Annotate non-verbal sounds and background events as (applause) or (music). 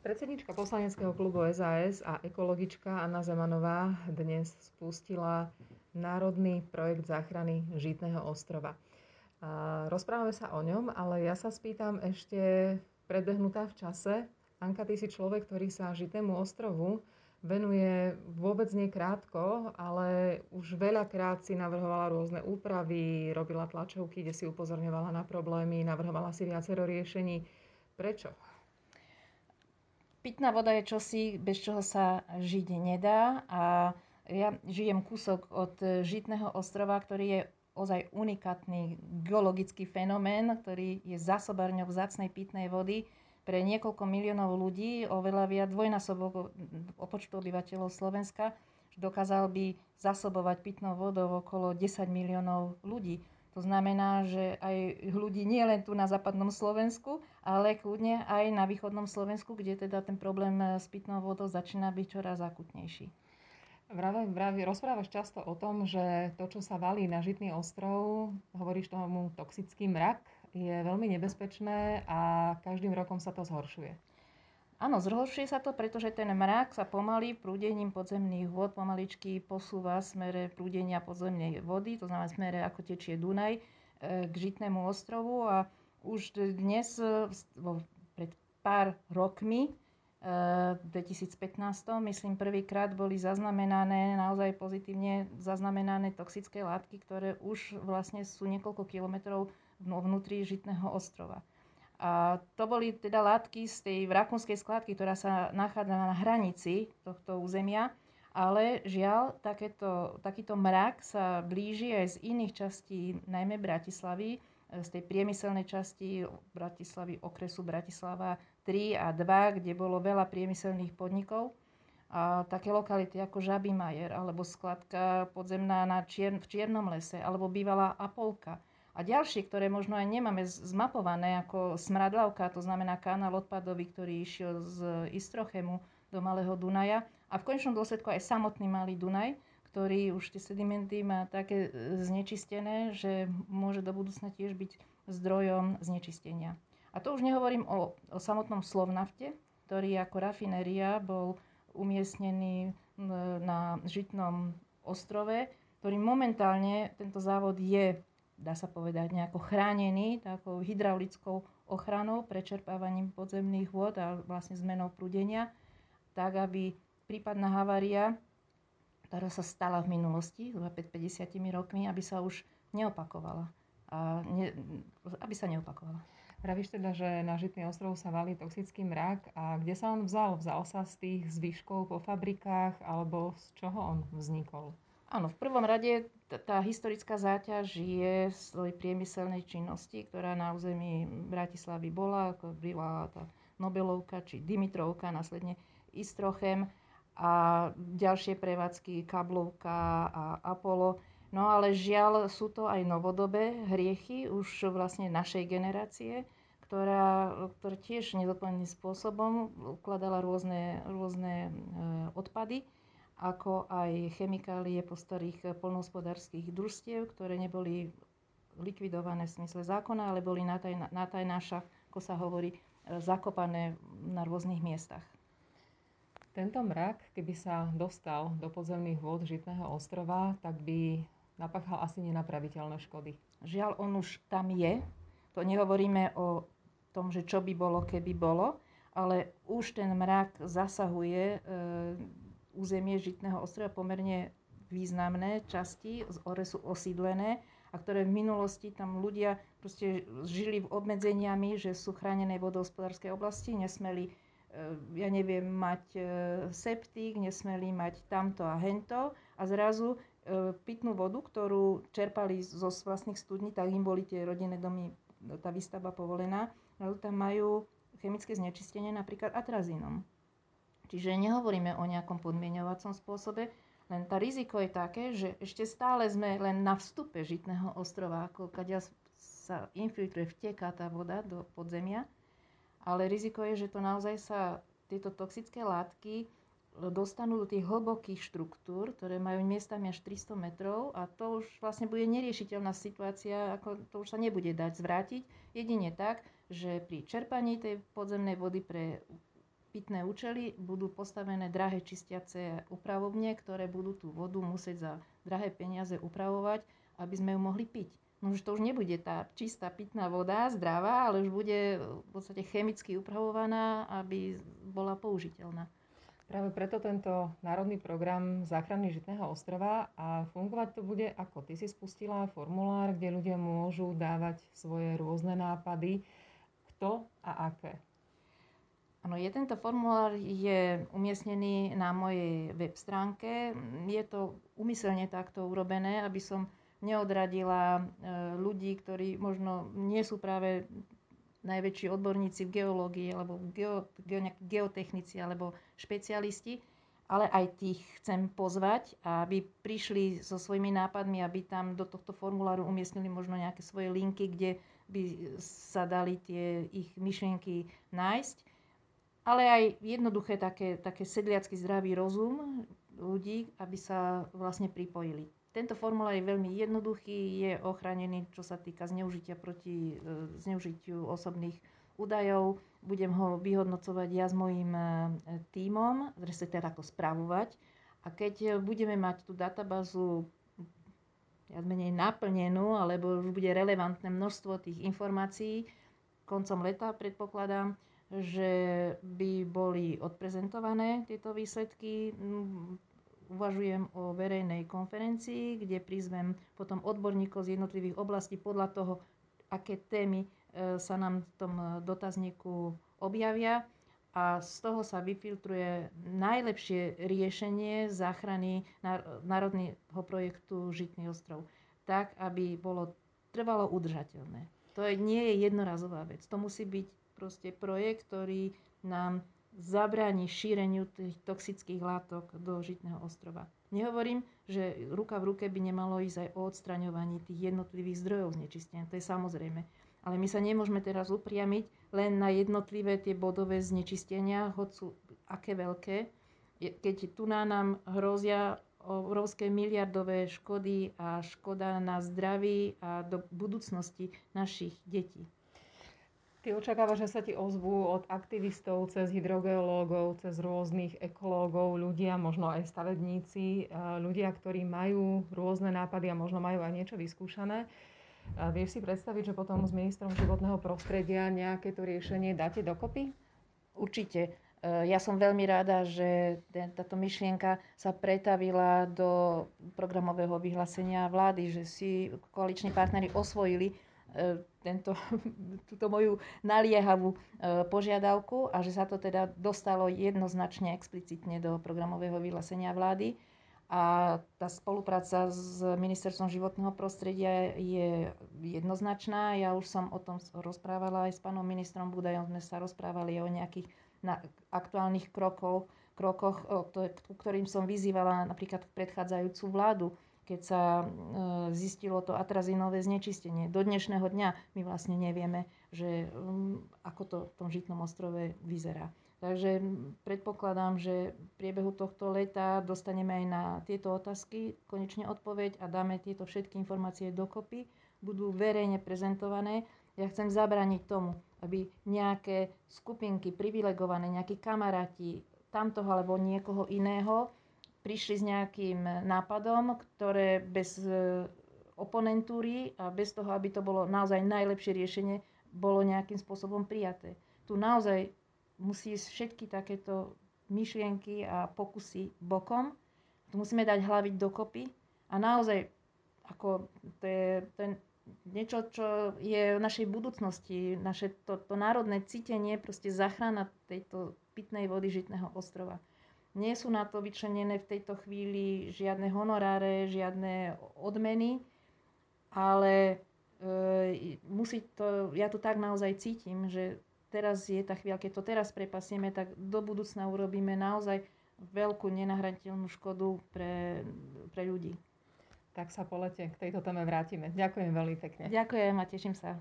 Predsednička poslaneckého klubu SAS a ekologička Anna Zemanová dnes spustila národný projekt záchrany Žitného ostrova. Rozprávame sa o ňom, ale ja sa spýtam ešte predbehnutá v čase. Anka, ty si človek, ktorý sa Žitému ostrovu venuje vôbec nie krátko, ale už veľakrát si navrhovala rôzne úpravy, robila tlačovky, kde si upozorňovala na problémy, navrhovala si viacero riešení. Prečo? Pitná voda je čosi, bez čoho sa žiť nedá a ja žijem kúsok od Žitného ostrova, ktorý je ozaj unikátny geologický fenomén, ktorý je zásobárňou vzácnej pitnej vody pre niekoľko miliónov ľudí, oveľa viac dvojnásobok počtu obyvateľov Slovenska, dokázal by zasobovať pitnou vodou okolo 10 miliónov ľudí. To znamená, že aj ľudí nie len tu na západnom Slovensku, ale kľudne aj na východnom Slovensku, kde teda ten problém s pitnou vodou začína byť čoraz akutnejší. Vravaj, vravaj, rozprávaš často o tom, že to, čo sa valí na Žitný ostrov, hovoríš tomu toxický mrak, je veľmi nebezpečné a každým rokom sa to zhoršuje. Áno, zhoršuje sa to, pretože ten mrak sa pomaly prúdením podzemných vod pomaličky posúva smere prúdenia podzemnej vody, to znamená smere ako tečie Dunaj, e, k Žitnému ostrovu a už dnes, e, pred pár rokmi, e, v 2015, myslím, prvýkrát boli zaznamenané, naozaj pozitívne zaznamenané toxické látky, ktoré už vlastne sú niekoľko kilometrov vnútri Žitného ostrova. A to boli teda látky z tej rakúnskej skladky, ktorá sa nachádza na hranici tohto územia. Ale žiaľ, takéto, takýto mrak sa blíži aj z iných častí, najmä Bratislavy, z tej priemyselnej časti Bratislavy, okresu Bratislava 3 a 2, kde bolo veľa priemyselných podnikov. A také lokality ako Žabý Majer, alebo skladka podzemná na Čier, v Čiernom lese, alebo bývalá Apolka – a ďalšie, ktoré možno aj nemáme zmapované, ako Smradlavka, to znamená kanál odpadový, ktorý išiel z Istrochemu do Malého Dunaja. A v konečnom dôsledku aj samotný Malý Dunaj, ktorý už tie sedimenty má také e, znečistené, že môže do budúcna tiež byť zdrojom znečistenia. A to už nehovorím o, o samotnom Slovnafte, ktorý ako rafinéria bol umiestnený na Žitnom ostrove, ktorý momentálne, tento závod je dá sa povedať, nejako chránený takou hydraulickou ochranou, prečerpávaním podzemných vôd a vlastne zmenou prúdenia, tak aby prípadná havária, ktorá sa stala v minulosti, zhruba 50 rokmi, aby sa už neopakovala. A ne, aby sa neopakovala. Pravíš teda, že na Žitný ostrov sa valí toxický mrak a kde sa on vzal? Vzal sa z tých zvyškov po fabrikách alebo z čoho on vznikol? Áno, v prvom rade tá historická záťaž je z tej priemyselnej činnosti, ktorá na území Bratislavy bola, ako bola tá Nobelovka či Dimitrovka, následne Istrochem a ďalšie prevádzky Kablovka a Apollo. No ale žiaľ sú to aj novodobé hriechy už vlastne našej generácie, ktorá, ktorá tiež nezodpovedným spôsobom ukladala rôzne, rôzne e, odpady ako aj chemikálie po starých polnohospodárských družstiev, ktoré neboli likvidované v smysle zákona, ale boli na, taj, na tajnášach, ako sa hovorí, e, zakopané na rôznych miestach. Tento mrak, keby sa dostal do podzemných vôd Žitného ostrova, tak by napáchal asi nenapraviteľné škody. Žiaľ, on už tam je. To nehovoríme o tom, že čo by bolo, keby bolo, ale už ten mrak zasahuje e, územie Žitného ostrova pomerne významné časti, ktoré sú osídlené a ktoré v minulosti tam ľudia proste žili v obmedzeniami, že sú chránené vodohospodárskej oblasti, nesmeli, eh, ja neviem, mať eh, septík, nesmeli mať tamto a hento a zrazu eh, pitnú vodu, ktorú čerpali zo vlastných studní, tak im boli tie rodinné domy, tá výstavba povolená, ale tam majú chemické znečistenie napríklad atrazínom. Čiže nehovoríme o nejakom podmienovacom spôsobe, len tá riziko je také, že ešte stále sme len na vstupe Žitného ostrova, ako kadia sa infiltruje, vteká tá voda do podzemia, ale riziko je, že to naozaj sa tieto toxické látky dostanú do tých hlbokých štruktúr, ktoré majú miestami až 300 metrov a to už vlastne bude neriešiteľná situácia, ako to už sa nebude dať zvrátiť. Jedine tak, že pri čerpaní tej podzemnej vody pre pitné účely budú postavené drahé čistiace upravovne, ktoré budú tú vodu musieť za drahé peniaze upravovať, aby sme ju mohli piť. No už to už nebude tá čistá pitná voda, zdravá, ale už bude v podstate chemicky upravovaná, aby bola použiteľná. Práve preto tento národný program záchrany Žitného ostrova a fungovať to bude ako ty si spustila formulár, kde ľudia môžu dávať svoje rôzne nápady, kto a aké. Ano, je tento formulár je umiestnený na mojej web stránke. Je to umyselne takto urobené, aby som neodradila e, ľudí, ktorí možno nie sú práve najväčší odborníci v geológii alebo geo, geo, geotechnici alebo špecialisti, ale aj tých chcem pozvať, aby prišli so svojimi nápadmi, aby tam do tohto formuláru umiestnili možno nejaké svoje linky, kde by sa dali tie ich myšlienky nájsť ale aj jednoduché také, také sedliacky zdravý rozum ľudí, aby sa vlastne pripojili. Tento formulár je veľmi jednoduchý, je ochránený, čo sa týka zneužitia proti e, zneužitiu osobných údajov. Budem ho vyhodnocovať ja s mojím e, tímom, respektíve ako spravovať. A keď budeme mať tú databázu viac menej naplnenú, alebo už bude relevantné množstvo tých informácií, koncom leta predpokladám, že by boli odprezentované tieto výsledky. Mm, uvažujem o verejnej konferencii, kde prizvem potom odborníkov z jednotlivých oblastí podľa toho, aké témy e, sa nám v tom dotazníku objavia a z toho sa vyfiltruje najlepšie riešenie záchrany národného projektu Žitný ostrov. Tak, aby bolo trvalo udržateľné. To nie je jednorazová vec. To musí byť proste projekt, ktorý nám zabráni šíreniu tých toxických látok do Žitného ostrova. Nehovorím, že ruka v ruke by nemalo ísť aj o odstraňovaní tých jednotlivých zdrojov znečistenia. To je samozrejme. Ale my sa nemôžeme teraz upriamiť len na jednotlivé tie bodové znečistenia, hoď sú aké veľké, keď tu nám hrozia obrovské miliardové škody a škoda na zdraví a do budúcnosti našich detí. Ty očakávaš, že sa ti ozvú od aktivistov cez hydrogeológov, cez rôznych ekológov, ľudia, možno aj stavebníci, ľudia, ktorí majú rôzne nápady a možno majú aj niečo vyskúšané. A vieš si predstaviť, že potom s ministrom životného prostredia nejaké to riešenie dáte dokopy? Určite. E, ja som veľmi rada, že táto myšlienka sa pretavila do programového vyhlásenia vlády, že si koaliční partnery osvojili E, tento, (laughs) túto moju naliehavú e, požiadavku a že sa to teda dostalo jednoznačne explicitne do programového vyhlásenia vlády. A tá spolupráca s Ministerstvom životného prostredia je jednoznačná. Ja už som o tom rozprávala aj s pánom ministrom Budajom. Sme sa rozprávali o nejakých aktuálnych krokoch, krokoch, ku ktorým som vyzývala napríklad predchádzajúcu vládu keď sa e, zistilo to atrazinové znečistenie. Do dnešného dňa my vlastne nevieme, že mm, ako to v tom Žitnom ostrove vyzerá. Takže predpokladám, že v priebehu tohto leta dostaneme aj na tieto otázky konečne odpoveď a dáme tieto všetky informácie dokopy, budú verejne prezentované. Ja chcem zabrániť tomu, aby nejaké skupinky privilegované, nejakí kamaráti tamtoho alebo niekoho iného prišli s nejakým nápadom, ktoré bez e, oponentúry a bez toho, aby to bolo naozaj najlepšie riešenie, bolo nejakým spôsobom prijaté. Tu naozaj musí ísť všetky takéto myšlienky a pokusy bokom. Tu musíme dať hlavy dokopy a naozaj ako to je, to je niečo, čo je v našej budúcnosti, naše to, to národné cítenie, proste zachrana tejto pitnej vody Žitného ostrova. Nie sú na to vyčlenené v tejto chvíli žiadne honoráre, žiadne odmeny, ale e, musí to, ja to tak naozaj cítim, že teraz je tá chvíľa, keď to teraz prepasieme, tak do budúcna urobíme naozaj veľkú nenahraditeľnú škodu pre, pre ľudí. Tak sa po lete k tejto téme vrátime. Ďakujem veľmi pekne. Ďakujem a teším sa.